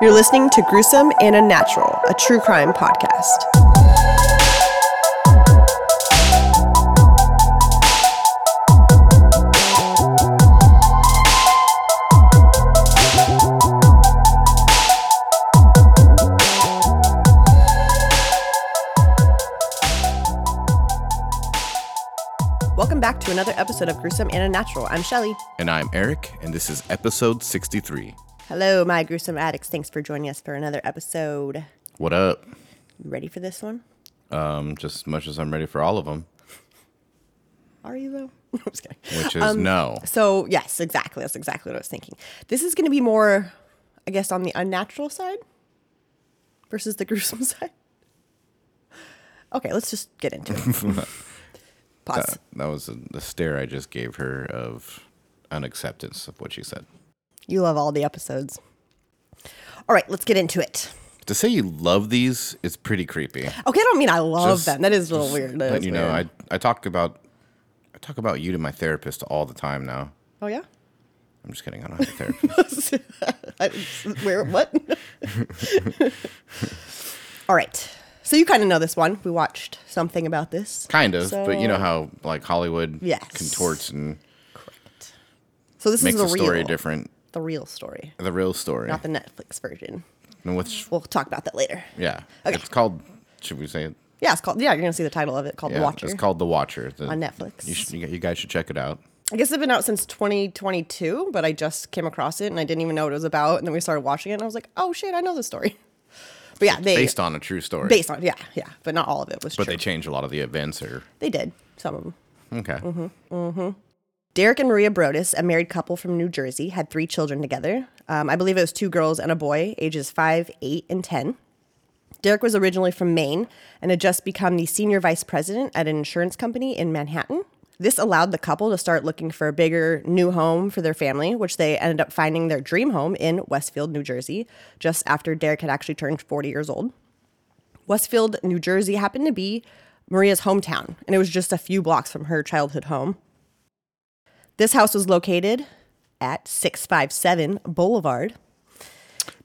You're listening to Gruesome and Unnatural, a true crime podcast. Welcome back to another episode of Gruesome and Unnatural. I'm Shelly. And I'm Eric, and this is episode 63. Hello, my gruesome addicts. Thanks for joining us for another episode. What up? You ready for this one? Um, just as much as I'm ready for all of them, Are you though? I'm just kidding. which is Um, no. So yes, exactly. That's exactly what I was thinking. This is going to be more, I guess, on the unnatural side versus the gruesome side. Okay, let's just get into it. Pause. That, that was the the stare I just gave her of unacceptance of what she said. You love all the episodes. All right, let's get into it. To say you love these is pretty creepy. Okay, I don't mean I love Just- them. That is a little weird. That But you know. I I talk about I talk about you to my therapist all the time now. oh yeah. I'm just kidding. I don't have a therapist. I, where what? All right. So you kind of know this one. We watched something about this. kind of, but you know how like Hollywood Yes. contorts and Correct. So this makes is the the story real, different. The real story, The real story. not the Netflix version. And which We'll talk about that later. yeah. Okay. It's called should we say it? Yeah, it's called. Yeah, you're gonna see the title of it called The Yeah, Watcher. It's called The Watcher The- On Netflix. You, should, you you guys should check it out. I guess it's been out since 2022, but I just came across it and I didn't even know what it was about. And then we started watching it, and I was like, "Oh shit, I know the story." But yeah, they Based on a true story. based on yeah, yeah, but not all of it was true. but true. they change a lot of the events or they did some of them. okay. Mm-hmm, mm-hmm. Derek and Maria Broaddus, a married couple from New Jersey, had three children together. Um, I believe it was two girls and a boy, ages five, eight, and 10. Derek was originally from Maine and had just become the senior vice president at an insurance company in Manhattan. This allowed the couple to start looking for a bigger new home for their family, which they ended up finding their dream home in Westfield, New Jersey, just after Derek had actually turned 40 years old. Westfield, New Jersey happened to be Maria's hometown, and it was just a few blocks from her childhood home. This house was located at 657 Boulevard.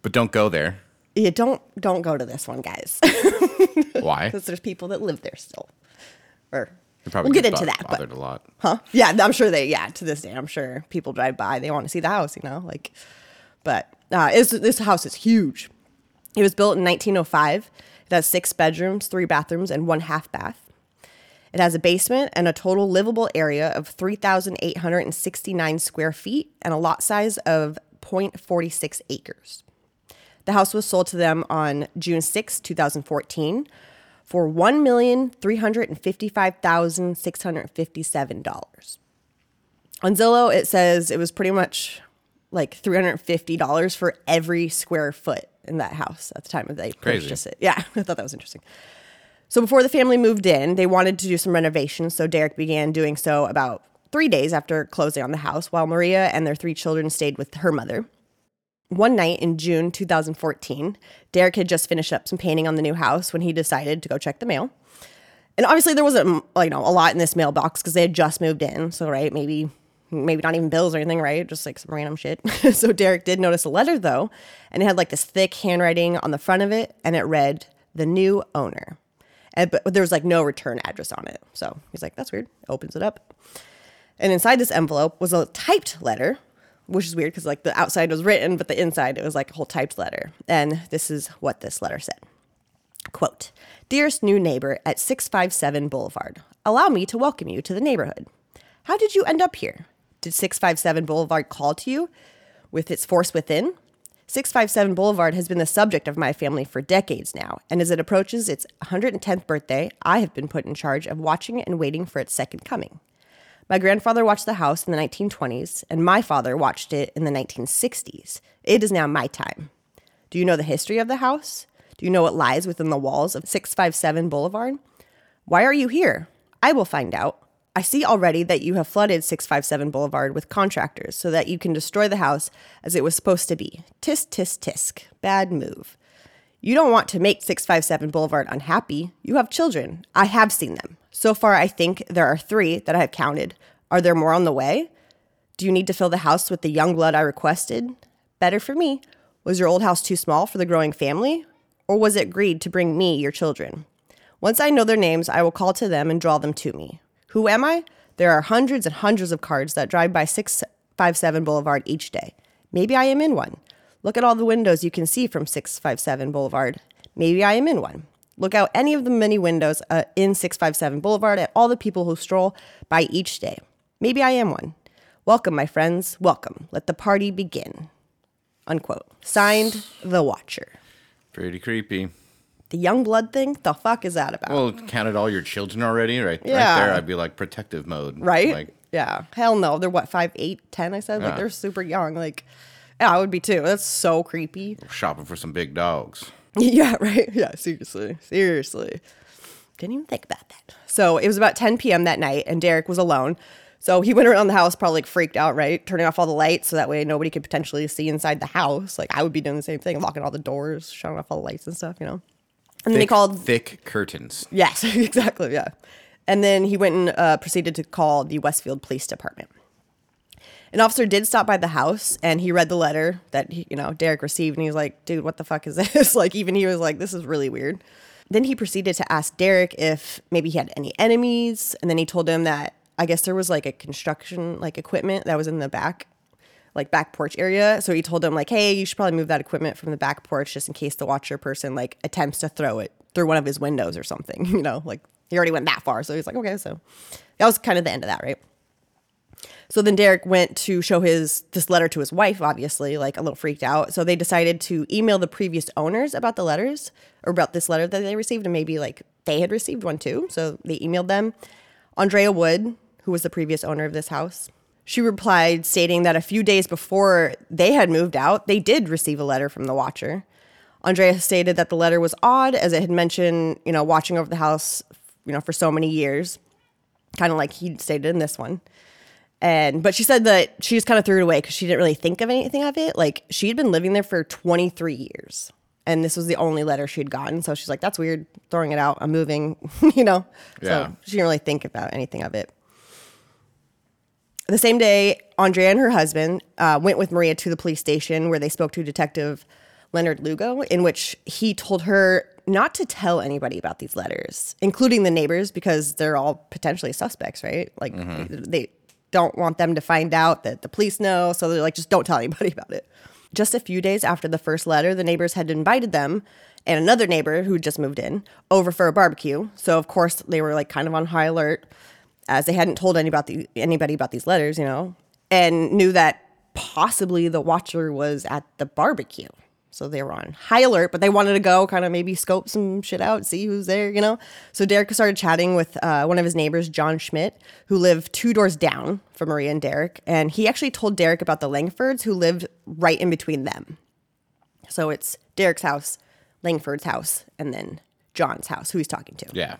But don't go there. Yeah, don't don't go to this one, guys, Why? because there's people that live there still. Or probably we'll get bo- into that, but Bothered a lot. huh? Yeah, I'm sure they. Yeah, to this day, I'm sure people drive by. They want to see the house, you know, like. But uh, this house is huge. It was built in 1905. It has six bedrooms, three bathrooms, and one half bath. It has a basement and a total livable area of 3,869 square feet and a lot size of 0.46 acres. The house was sold to them on June 6, 2014 for $1,355,657. On Zillow, it says it was pretty much like $350 for every square foot in that house at the time of they Crazy. purchased it. Yeah, I thought that was interesting. So before the family moved in, they wanted to do some renovations. So Derek began doing so about three days after closing on the house, while Maria and their three children stayed with her mother. One night in June 2014, Derek had just finished up some painting on the new house when he decided to go check the mail. And obviously, there wasn't you know a lot in this mailbox because they had just moved in. So right, maybe maybe not even bills or anything, right? Just like some random shit. so Derek did notice a letter though, and it had like this thick handwriting on the front of it, and it read "The new owner." And, but there was like no return address on it. So he's like, "That's weird." Opens it up, and inside this envelope was a typed letter, which is weird because like the outside was written, but the inside it was like a whole typed letter. And this is what this letter said. Quote, Dearest new neighbor at 657 Boulevard, allow me to welcome you to the neighborhood. How did you end up here? Did 657 Boulevard call to you with its force within? 657 Boulevard has been the subject of my family for decades now, and as it approaches its 110th birthday, I have been put in charge of watching and waiting for its second coming. My grandfather watched the house in the 1920s, and my father watched it in the 1960s. It is now my time. Do you know the history of the house? Do you know what lies within the walls of 657 Boulevard? Why are you here? I will find out. I see already that you have flooded 657 Boulevard with contractors so that you can destroy the house as it was supposed to be. Tisk, tisk, tisk. Bad move. You don't want to make 657 Boulevard unhappy. You have children. I have seen them. So far, I think there are three that I have counted. Are there more on the way? Do you need to fill the house with the young blood I requested? Better for me. Was your old house too small for the growing family? Or was it greed to bring me your children? Once I know their names, I will call to them and draw them to me. Who am I? There are hundreds and hundreds of cars that drive by 657 Boulevard each day. Maybe I am in one. Look at all the windows you can see from 657 Boulevard. Maybe I am in one. Look out any of the many windows uh, in 657 Boulevard at all the people who stroll by each day. Maybe I am one. Welcome, my friends. Welcome. Let the party begin. Unquote. Signed, The Watcher. Pretty creepy. The young blood thing? The fuck is that about? Well, counted all your children already, right? Yeah. Right there, I'd be like protective mode. right? Like, yeah. Hell no. They're what, five, eight, ten? I said? Like they're super young. Like, yeah, I would be too. That's so creepy. shopping for some big dogs. yeah, right. Yeah, seriously. Seriously. Didn't even think about that. So it was about 10 p.m. that night, and Derek was alone. So he went around the house, probably like freaked out, right? Turning off all the lights so that way nobody could potentially see inside the house. Like I would be doing the same thing, locking all the doors, shutting off all the lights and stuff, you know? And then they called thick curtains. Yes, exactly. Yeah. And then he went and uh, proceeded to call the Westfield Police Department. An officer did stop by the house and he read the letter that he, you know Derek received and he was like, "Dude, what the fuck is this?" like even he was like, "This is really weird." Then he proceeded to ask Derek if maybe he had any enemies, and then he told him that I guess there was like a construction like equipment that was in the back like back porch area. So he told him like, "Hey, you should probably move that equipment from the back porch just in case the watcher person like attempts to throw it through one of his windows or something." You know, like he already went that far. So he's like, "Okay." So that was kind of the end of that, right? So then Derek went to show his this letter to his wife, obviously, like a little freaked out. So they decided to email the previous owners about the letters or about this letter that they received, and maybe like they had received one too. So they emailed them. Andrea Wood, who was the previous owner of this house, she replied stating that a few days before they had moved out, they did receive a letter from the watcher. Andrea stated that the letter was odd as it had mentioned, you know, watching over the house, you know, for so many years, kind of like he stated in this one. And but she said that she just kind of threw it away because she didn't really think of anything of it. Like she had been living there for 23 years, and this was the only letter she had gotten. So she's like, "That's weird." Throwing it out. I'm moving. you know. Yeah. So she didn't really think about anything of it. The same day, Andrea and her husband uh, went with Maria to the police station where they spoke to Detective Leonard Lugo, in which he told her not to tell anybody about these letters, including the neighbors, because they're all potentially suspects, right? Like they don't want them to find out that the police know. So they're like, just don't tell anybody about it. Just a few days after the first letter, the neighbors had invited them and another neighbor who just moved in over for a barbecue. So of course they were like kind of on high alert as they hadn't told any about the, anybody about these letters, you know, and knew that possibly the watcher was at the barbecue. So they were on high alert, but they wanted to go kind of maybe scope some shit out, see who's there, you know? So Derek started chatting with uh, one of his neighbors, John Schmidt, who lived two doors down from Maria and Derek. And he actually told Derek about the Langfords who lived right in between them. So it's Derek's house, Langford's house, and then John's house, who he's talking to. Yeah.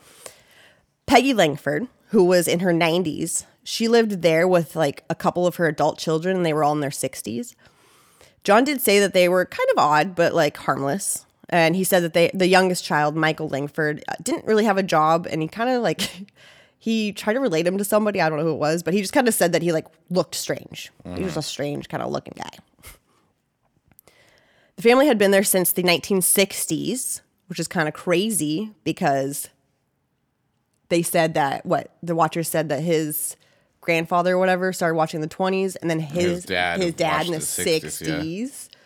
Peggy Langford, who was in her 90s, she lived there with like a couple of her adult children, and they were all in their 60s. John did say that they were kind of odd, but like harmless. And he said that they, the youngest child, Michael Langford, uh, didn't really have a job, and he kind of like, he tried to relate him to somebody. I don't know who it was, but he just kind of said that he like looked strange. He was a strange kind of looking guy. The family had been there since the 1960s, which is kind of crazy because they said that what the watchers said that his grandfather or whatever started watching the 20s and then his His dad his dad in the the 60s, 60s. yeah.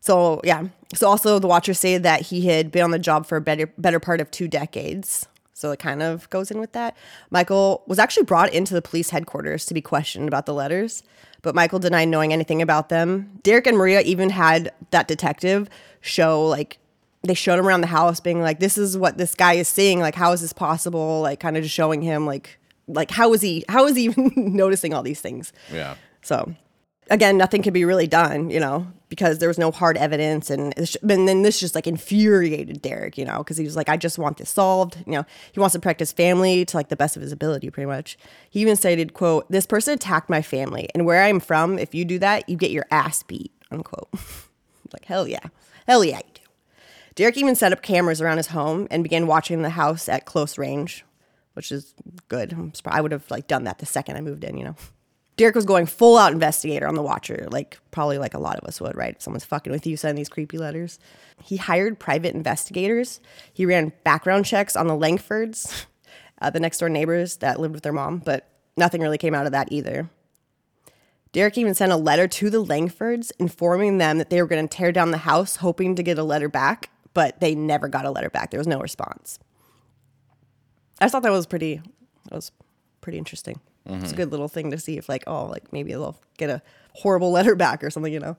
So yeah. So also the watchers say that he had been on the job for a better better part of two decades. So it kind of goes in with that. Michael was actually brought into the police headquarters to be questioned about the letters, but Michael denied knowing anything about them. Derek and Maria even had that detective show like they showed him around the house being like this is what this guy is seeing like how is this possible like kind of just showing him like like how is he how is he even noticing all these things Yeah. so again, nothing could be really done, you know, because there was no hard evidence. And, and then this just like infuriated Derek, you know, because he was like, I just want this solved. You know, he wants to protect his family to like the best of his ability, pretty much. He even stated, quote, this person attacked my family. And where I'm from, if you do that, you get your ass beat, unquote. like, hell yeah. Hell yeah. Derek even set up cameras around his home and began watching the house at close range, which is good. I would have like done that the second I moved in, you know. Derek was going full out investigator on the Watcher, like probably like a lot of us would, right? Someone's fucking with you, sending these creepy letters. He hired private investigators. He ran background checks on the Langfords, uh, the next door neighbors that lived with their mom, but nothing really came out of that either. Derek even sent a letter to the Langfords informing them that they were going to tear down the house, hoping to get a letter back, but they never got a letter back. There was no response. I thought that was pretty. That was pretty interesting. It's a mm-hmm. good little thing to see if, like, oh, like maybe they'll get a horrible letter back or something, you know.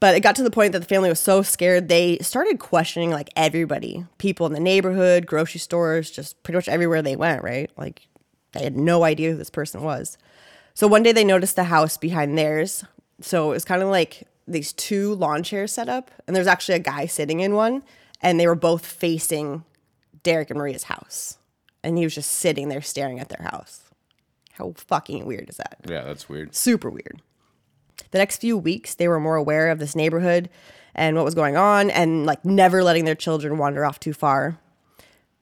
But it got to the point that the family was so scared they started questioning like everybody, people in the neighborhood, grocery stores, just pretty much everywhere they went. Right, like they had no idea who this person was. So one day they noticed the house behind theirs. So it was kind of like these two lawn chairs set up, and there's actually a guy sitting in one, and they were both facing Derek and Maria's house. And he was just sitting there staring at their house. How fucking weird is that? Yeah, that's weird. Super weird. The next few weeks, they were more aware of this neighborhood and what was going on and like never letting their children wander off too far.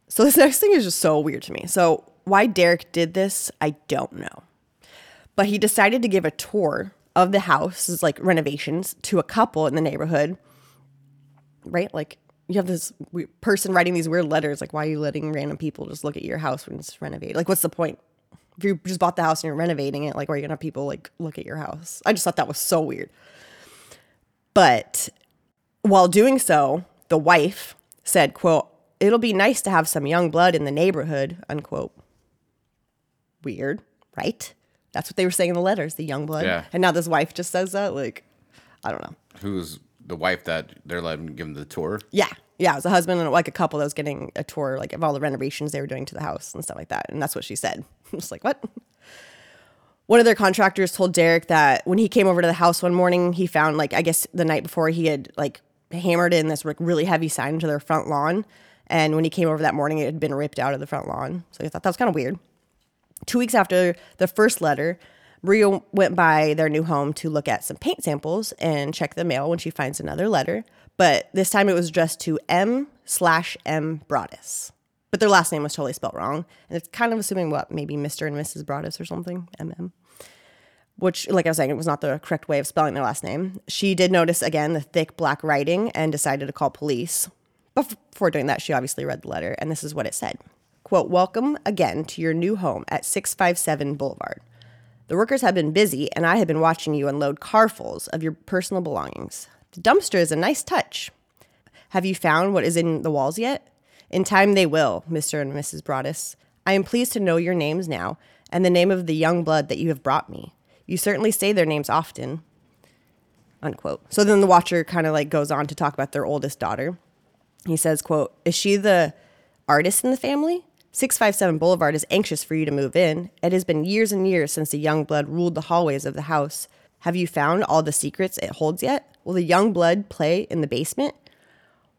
So this next thing is just so weird to me. So why Derek did this, I don't know. But he decided to give a tour of the house, is like renovations, to a couple in the neighborhood. Right? Like you have this person writing these weird letters. Like, why are you letting random people just look at your house when it's renovated? Like, what's the point? If you just bought the house and you're renovating it, like, why are you gonna have people like look at your house? I just thought that was so weird. But while doing so, the wife said, quote, it'll be nice to have some young blood in the neighborhood, unquote. Weird, right? That's what they were saying in the letters, the young blood. Yeah. And now this wife just says that. Like, I don't know. Who's the wife that they're letting give them the tour? Yeah. Yeah. It was a husband and like a couple that was getting a tour, like of all the renovations they were doing to the house and stuff like that. And that's what she said. I'm just like, what? One of their contractors told Derek that when he came over to the house one morning, he found like I guess the night before he had like hammered in this like really heavy sign into their front lawn. And when he came over that morning, it had been ripped out of the front lawn. So he thought that was kind of weird. Two weeks after the first letter, Maria went by their new home to look at some paint samples and check the mail when she finds another letter. But this time it was addressed to M slash M Broadus. But their last name was totally spelled wrong. And it's kind of assuming what, maybe Mr. and Mrs. Broadus or something, MM. Which, like I was saying, it was not the correct way of spelling their last name. She did notice again the thick black writing and decided to call police. But before doing that, she obviously read the letter, and this is what it said quote, Welcome again to your new home at 657 Boulevard. The workers have been busy, and I have been watching you unload carfuls of your personal belongings. The dumpster is a nice touch. Have you found what is in the walls yet? In time they will, Mr. and Mrs. Broadus. I am pleased to know your names now, and the name of the young blood that you have brought me. You certainly say their names often. Unquote. So then the watcher kind of like goes on to talk about their oldest daughter. He says, quote, Is she the artist in the family? 657 Boulevard is anxious for you to move in. It has been years and years since the young blood ruled the hallways of the house. Have you found all the secrets it holds yet? Will the young blood play in the basement?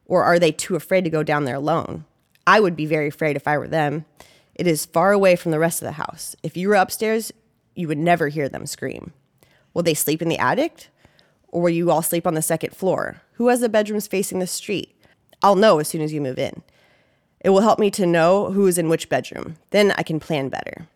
Or are they too afraid to go down there alone? I would be very afraid if I were them. It is far away from the rest of the house. If you were upstairs, you would never hear them scream. Will they sleep in the attic? Or will you all sleep on the second floor? Who has the bedrooms facing the street? I'll know as soon as you move in. It will help me to know who is in which bedroom. Then I can plan better.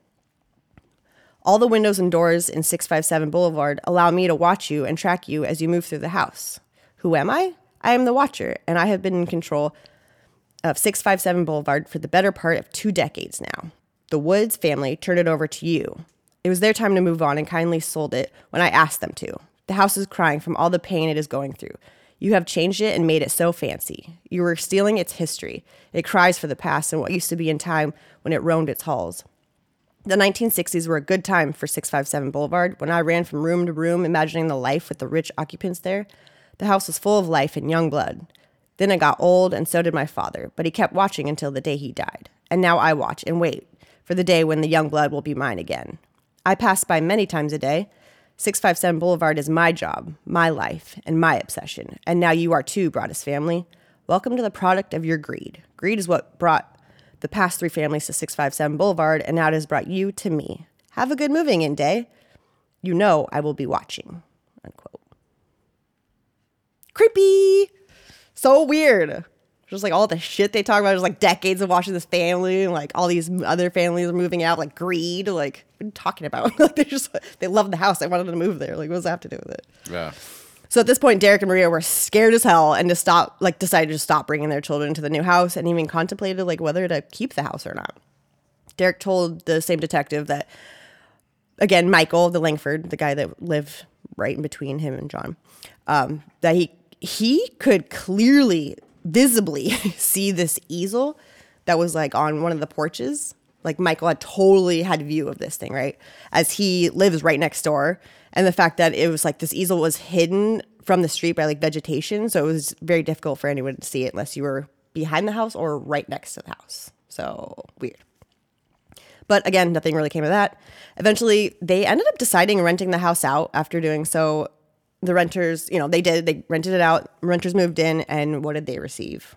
All the windows and doors in 657 Boulevard allow me to watch you and track you as you move through the house. Who am I? I am the watcher, and I have been in control of 657 Boulevard for the better part of two decades now. The Woods family turned it over to you. It was their time to move on and kindly sold it when I asked them to. The house is crying from all the pain it is going through. You have changed it and made it so fancy. You were stealing its history. It cries for the past and what used to be in time when it roamed its halls. The 1960s were a good time for 657 Boulevard. When I ran from room to room, imagining the life with the rich occupants there, the house was full of life and young blood. Then I got old, and so did my father, but he kept watching until the day he died. And now I watch and wait for the day when the young blood will be mine again. I pass by many times a day. 657 Boulevard is my job, my life, and my obsession. And now you are too, Broadus family. Welcome to the product of your greed. Greed is what brought the past three families to 657 Boulevard, and now it has brought you to me. Have a good moving in day. You know I will be watching. Unquote. Creepy. So weird. Just like all the shit they talk about, just like decades of watching this family, and like all these other families are moving out, like greed. Like, what are you talking about? like, they just they love the house. They wanted to move there. Like, what does that have to do with it? Yeah. So at this point, Derek and Maria were scared as hell and to stop, like, decided to stop bringing their children to the new house and even contemplated, like, whether to keep the house or not. Derek told the same detective that, again, Michael, the Langford, the guy that lived right in between him and John, um, that he he could clearly, visibly see this easel that was like on one of the porches. Like Michael had totally had view of this thing, right? As he lives right next door. And the fact that it was like this easel was hidden from the street by like vegetation. So it was very difficult for anyone to see it unless you were behind the house or right next to the house. So weird. But again, nothing really came of that. Eventually, they ended up deciding renting the house out after doing so. The renters, you know, they did, they rented it out. Renters moved in, and what did they receive?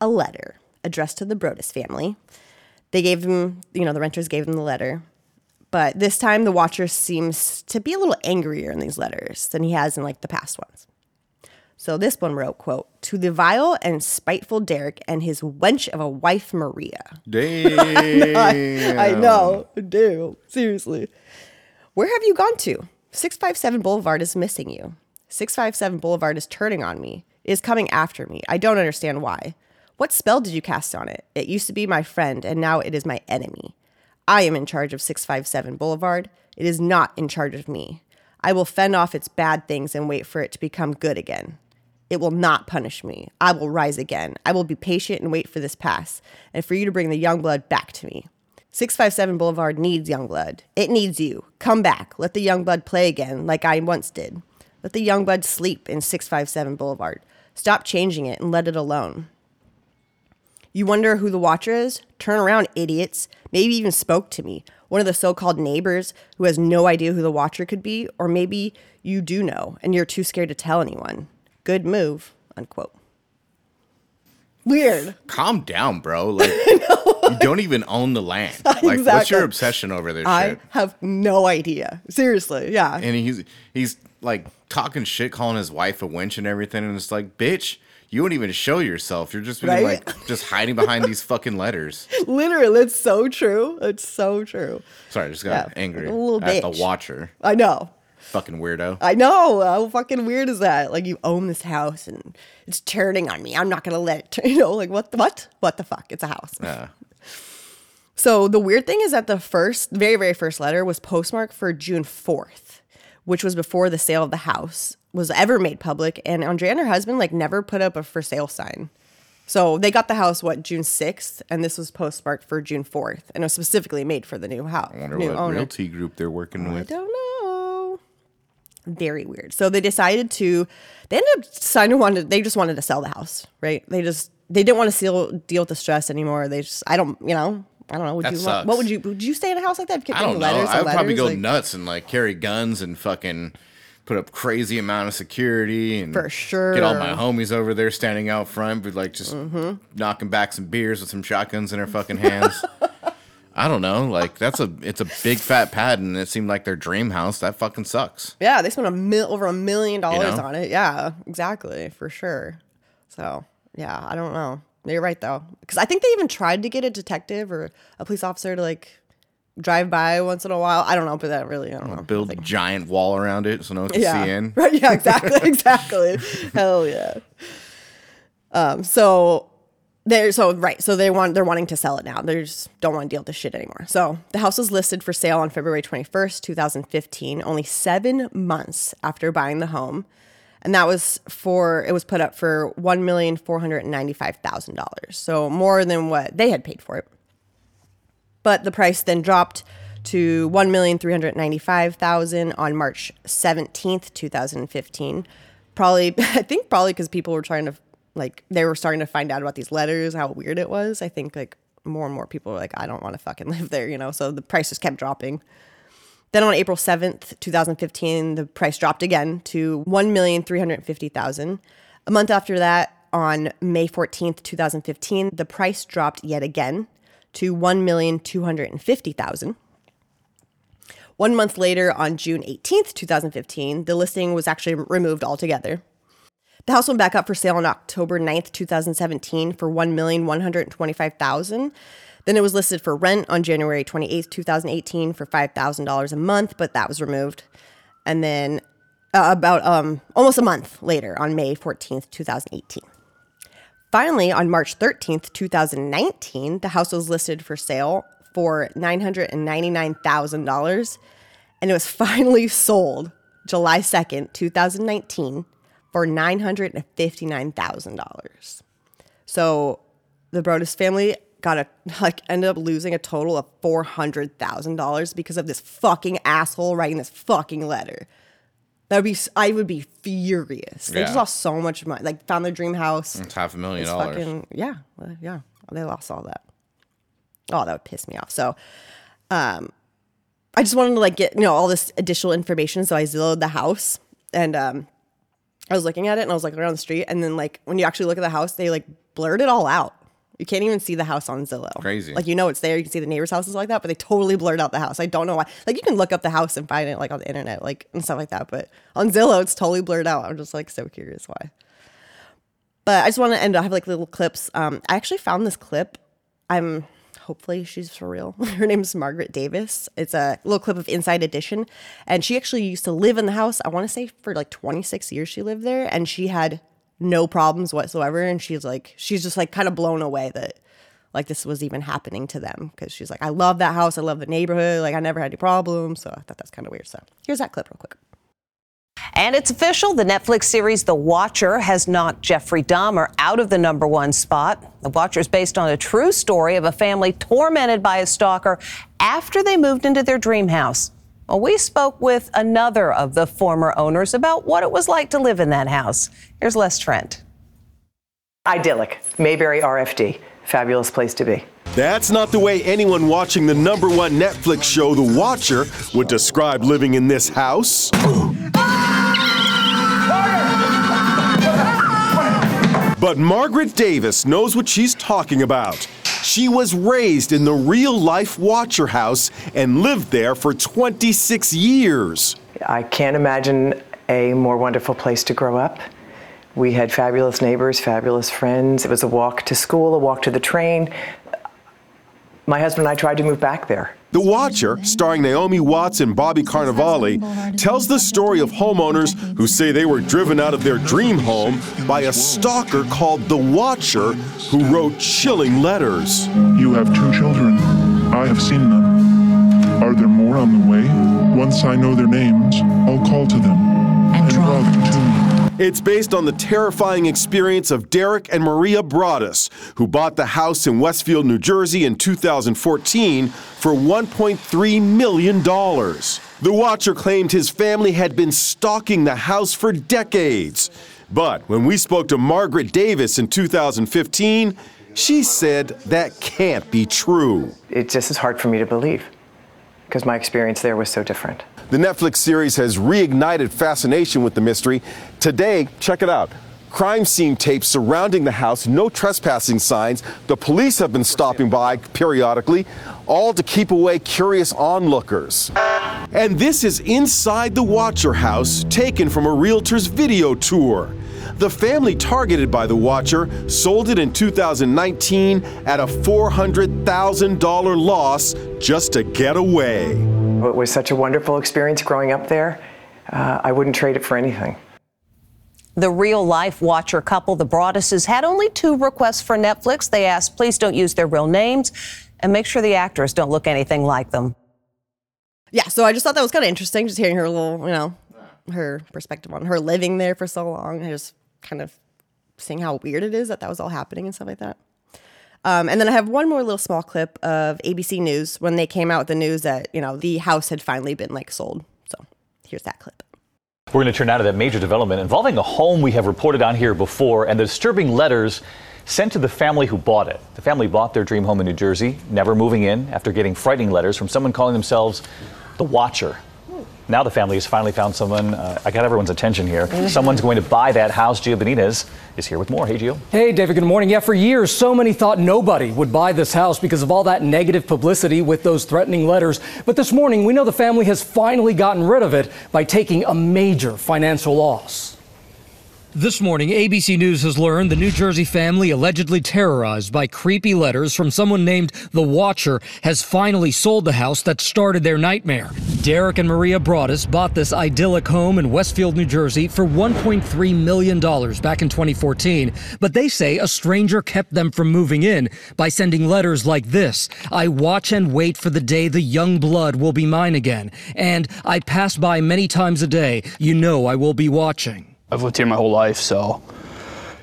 A letter addressed to the Brodus family. They gave them, you know, the renters gave them the letter. But this time, the watcher seems to be a little angrier in these letters than he has in like the past ones. So this one wrote, quote, to the vile and spiteful Derek and his wench of a wife Maria. Damn. I know. Do. Seriously. Where have you gone to? 657 Boulevard is missing you. 657 Boulevard is turning on me. It is coming after me. I don't understand why. What spell did you cast on it? It used to be my friend, and now it is my enemy. I am in charge of 657 Boulevard. It is not in charge of me. I will fend off its bad things and wait for it to become good again. It will not punish me. I will rise again. I will be patient and wait for this pass, and for you to bring the young blood back to me. 657 Boulevard needs young blood. It needs you. Come back. Let the young blood play again, like I once did. Let the young blood sleep in 657 Boulevard. Stop changing it and let it alone. You wonder who the watcher is? Turn around, idiots. Maybe even spoke to me. One of the so called neighbors who has no idea who the watcher could be, or maybe you do know and you're too scared to tell anyone. Good move. Unquote. Weird. Calm down, bro. Like you don't even own the land. Like what's your obsession over this I shit? have no idea. Seriously. Yeah. And he's he's like talking shit, calling his wife a wench and everything, and it's like, bitch, you won't even show yourself. You're just being Right? like just hiding behind these fucking letters. Literally, it's so true. It's so true. Sorry, I just got Yeah, angry a little at bitch. the watcher. I know. Fucking weirdo. I know. How fucking weird is that? Like you own this house and it's turning on me. I'm not gonna let it. Turn, you know, like what? The, what? What the fuck? It's a house. Yeah. So the weird thing is that the first, very very first letter was postmarked for June 4th, which was before the sale of the house was ever made public. And Andrea and her husband like never put up a for sale sign. So they got the house what June 6th, and this was postmarked for June 4th, and it was specifically made for the new house. I wonder new what owner. realty group they're working with. I don't know. Very weird. So they decided to. They ended up deciding to want to. They just wanted to sell the house, right? They just they didn't want to deal deal with the stress anymore. They just I don't you know I don't know. Would That you sucks. what would you would you stay in a house like that? If you I don't know. letters I would probably go like- nuts and like carry guns and fucking put up crazy amount of security and For sure get all my. Mm-hmm. homies over there standing out front, but like just knocking back some beers with some shotguns in their fucking hands. I don't know. Like that's a it's a big fat pad, and it seemed like their dream house. That fucking sucks. Yeah, they spent a mil over a million dollars on it. Yeah, exactly, for sure. So yeah, I don't know. You're right though, because I think they even tried to get a detective or a police officer to like drive by once in a while. I don't know, but that really I don't know. Build a giant wall around it so no one can yeah. see in. Right. Yeah. Exactly. exactly. Hell yeah. Um. So they're so right. So they want they're wanting to sell it now. They just don't want to deal with this shit anymore. So the house was listed for sale on February twenty first, two thousand fifteen. Only seven months after buying the home. And that was for it was put up for one million four hundred and ninety five thousand dollars. So more than what they had paid for it but the price then dropped to one million three hundred ninety-five thousand on March seventeenth, two thousand fifteen. Probably, I think probably because people were trying to like they were starting to find out about these letters, how weird it was. I think like more and more people were like, I don't want to fucking live there, you know. So the price just kept dropping. Then on April 7th, 2015, the price dropped again to 1,350,000. A month after that, on May 14th, 2015, the price dropped yet again to 1,250,000. One month later, on June 18th, 2015, the listing was actually removed altogether. The house went back up for sale on October 9th, 2017 for 1,125,000. Then it was listed for rent on January 28th, 2018 for $5,000 a month, but that was removed. And then uh, about um, almost a month later on May 14th, 2018. Finally, on March 13th, 2019, the house was listed for sale for $999,000 and it was finally sold July 2nd, 2019 for $959,000. So the Broaddus family got a like ended up losing a total of $400,000 because of this fucking asshole writing this fucking letter. That would be I would be furious. They just lost so much money. Like found their dream house. It's half a million dollars. fucking yeah, yeah. They lost all that. Oh, that would piss me off. So, um, I just wanted to like get you know all this additional information. So I zillowed the house, and um, I was looking at it, and I was like around the street, and then like when you actually look at the house, they like blurred it all out. You can't even see the house on Zillow. Crazy. Like you know it's there. You can see the neighbor's houses like that, but they totally blurred out the house. I don't know why. Like you can look up the house and find it like on the internet, like and stuff like that. But on Zillow, it's totally blurred out. I'm just like so curious why. But I just want to end. I have like little clips. Um, I actually found this clip. I'm hopefully she's for real. Her name's Margaret Davis. It's a little clip of Inside Edition, and she actually used to live in the house. I want to say for like 26 years she lived there, and she had no problems whatsoever. And she's like, she's just like kind of blown away that like this was even happening to them because she's like, I love that house. I love the neighborhood. Like I never had any problems. So I thought that's kind of weird. So here's that clip real quick. And it's official. The Netflix series The Watcher has knocked Jeffrey Dahmer out of the number one spot. The Watcher is based on a true story of a family tormented by a stalker after they moved into their dream house. Well, we spoke with another of the former owners about what it was like to live in that house. Here's Les Trent. Idyllic. Mayberry RFD. Fabulous place to be. That's not the way anyone watching the number one Netflix show, The Watcher, would describe living in this house. But Margaret Davis knows what she's talking about. She was raised in the real life Watcher house and lived there for 26 years. I can't imagine a more wonderful place to grow up. We had fabulous neighbors, fabulous friends. It was a walk to school, a walk to the train. My husband and I tried to move back there. The Watcher, starring Naomi Watts and Bobby Cannavale, tells the story of homeowners who say they were driven out of their dream home by a stalker called the Watcher who wrote chilling letters. You have two children. I have seen them. Are there more on the way? Once I know their names, I'll call to them and draw them to me. It's based on the terrifying experience of Derek and Maria Broaddus, who bought the house in Westfield, New Jersey in 2014 for $1.3 million. The Watcher claimed his family had been stalking the house for decades. But when we spoke to Margaret Davis in 2015, she said that can't be true. It just is hard for me to believe because my experience there was so different. The Netflix series has reignited fascination with the mystery. Today, check it out. Crime scene tapes surrounding the house, no trespassing signs. The police have been stopping by periodically, all to keep away curious onlookers. And this is inside the Watcher house, taken from a realtor's video tour. The family targeted by the Watcher sold it in 2019 at a $400,000 loss just to get away. It was such a wonderful experience growing up there. Uh, I wouldn't trade it for anything. The real life Watcher couple, the Broadduses, had only two requests for Netflix. They asked, please don't use their real names and make sure the actors don't look anything like them. yeah, so I just thought that was kind of interesting, just hearing her little, you know, her perspective on her living there for so long, and just kind of seeing how weird it is that that was all happening and stuff like that. Um, and then I have one more little small clip of ABC News when they came out with the news that you know the house had finally been like sold. So here's that clip. We're going to turn now to that major development involving a home we have reported on here before and the disturbing letters sent to the family who bought it. The family bought their dream home in New Jersey, never moving in after getting frightening letters from someone calling themselves the Watcher. Now the family has finally found someone. Uh, I got everyone's attention here. Someone's going to buy that house. Gio Benitez is here with more. Hey, Gio. Hey, David, good morning. Yeah, for years, so many thought nobody would buy this house because of all that negative publicity with those threatening letters. But this morning, we know the family has finally gotten rid of it by taking a major financial loss. This morning, ABC News has learned the New Jersey family allegedly terrorized by creepy letters from someone named The Watcher has finally sold the house that started their nightmare. Derek and Maria Broaddus bought this idyllic home in Westfield, New Jersey for $1.3 million back in 2014, but they say a stranger kept them from moving in by sending letters like this I watch and wait for the day the young blood will be mine again, and I pass by many times a day. You know I will be watching. I've lived here my whole life, so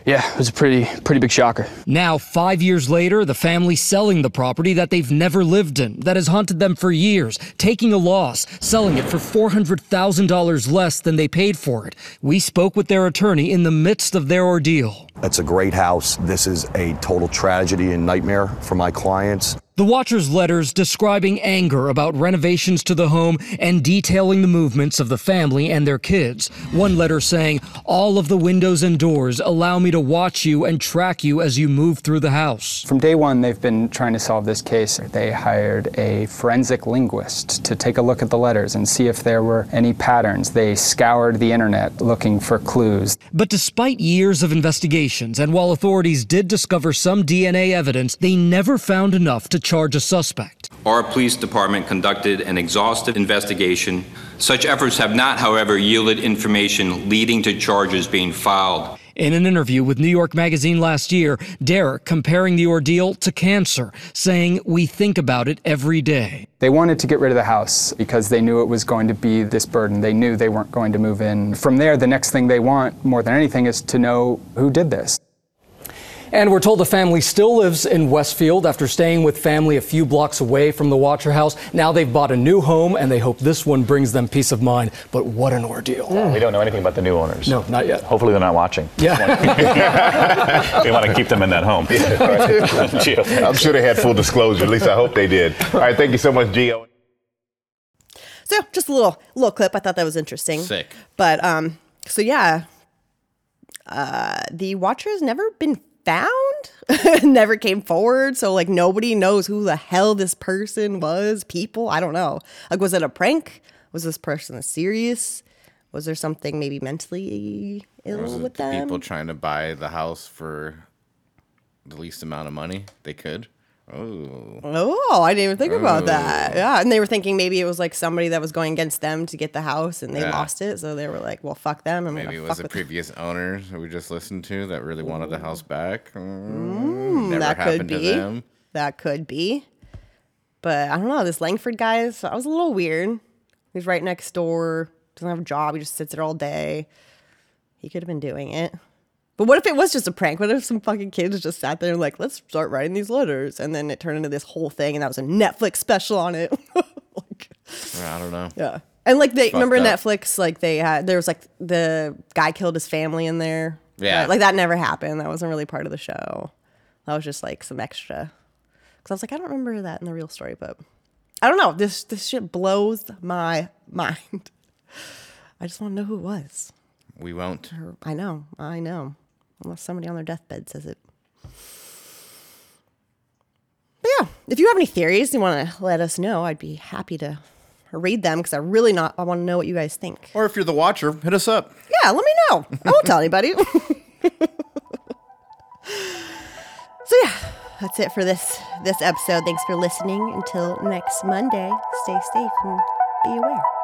yeah, it was a pretty pretty big shocker. Now, five years later, the family selling the property that they've never lived in, that has haunted them for years, taking a loss, selling it for $400,000 less than they paid for it. We spoke with their attorney in the midst of their ordeal. It's a great house. This is a total tragedy and nightmare for my clients. The Watcher's letters describing anger about renovations to the home and detailing the movements of the family and their kids. One letter saying, All of the windows and doors allow me to watch you and track you as you move through the house. From day one, they've been trying to solve this case. They hired a forensic linguist to take a look at the letters and see if there were any patterns. They scoured the internet looking for clues. But despite years of investigations, and while authorities did discover some DNA evidence, they never found enough to charge a suspect. Our police department conducted an exhaustive investigation. Such efforts have not, however, yielded information leading to charges being filed. In an interview with New York Magazine last year, Derek comparing the ordeal to cancer, saying, We think about it every day. They wanted to get rid of the house because they knew it was going to be this burden. They knew they weren't going to move in. From there, the next thing they want, more than anything, is to know who did this. And we're told the family still lives in Westfield after staying with family a few blocks away from the Watcher house. Now they've bought a new home and they hope this one brings them peace of mind. But what an ordeal. We don't know anything about the new owners. No, not yet. Hopefully they're not watching. Yeah. we want to keep them in that home. Gio. I'm sure they had full disclosure. At least I hope they did. All right, thank you so much, Gio. So just a little little clip. I thought that was interesting. Sick. But um, so yeah, uh, the Watcher has never been found. never came forward. So like nobody knows who the hell this person was. People, I don't know. Like, was it a prank? Was this person serious? Was there something maybe mentally ill with the them? people trying to buy the house for the least amount of money they could? Oh. Oh, I didn't even think about that. Yeah, and they were thinking maybe it was like somebody that was going against them to get the house, and they Yeah. lost it, so they were like, "Well, fuck them." I'm Maybe gonna it fuck was the with previous owner that we just listened to that really wanted the house back. Mm, Mm, never that could happened to be. them. That could be. But I don't know. This Langford guy is, I was a little weird. He's right next door, doesn't have a job. He just sits there all day. He could have been doing it. But what if it was just a prank? What if some fucking kids just sat there and like, let's start writing these letters, and then it turned into this whole thing, and that was a Netflix special on it. I don't know. yeah, and like they Fucked remember up. Netflix, like they had there was like the guy killed his family in there. Yeah. Like that never happened. That wasn't really part of the show. That was just like some extra. Because I was like, I don't remember that in the real story, but I don't know. This this shit blows my mind. I just want to know who it was. We won't. I know, I know. Unless somebody on their deathbed says it. But yeah, if you have any theories you want to let us know, I'd be happy to read them because I really not. I want to know what you guys think. Or if you're the watcher, hit us up. Yeah, let me know. I won't tell anybody. so yeah, that's it for this this episode. Thanks for listening. Until next Monday, stay safe and be aware. Peace.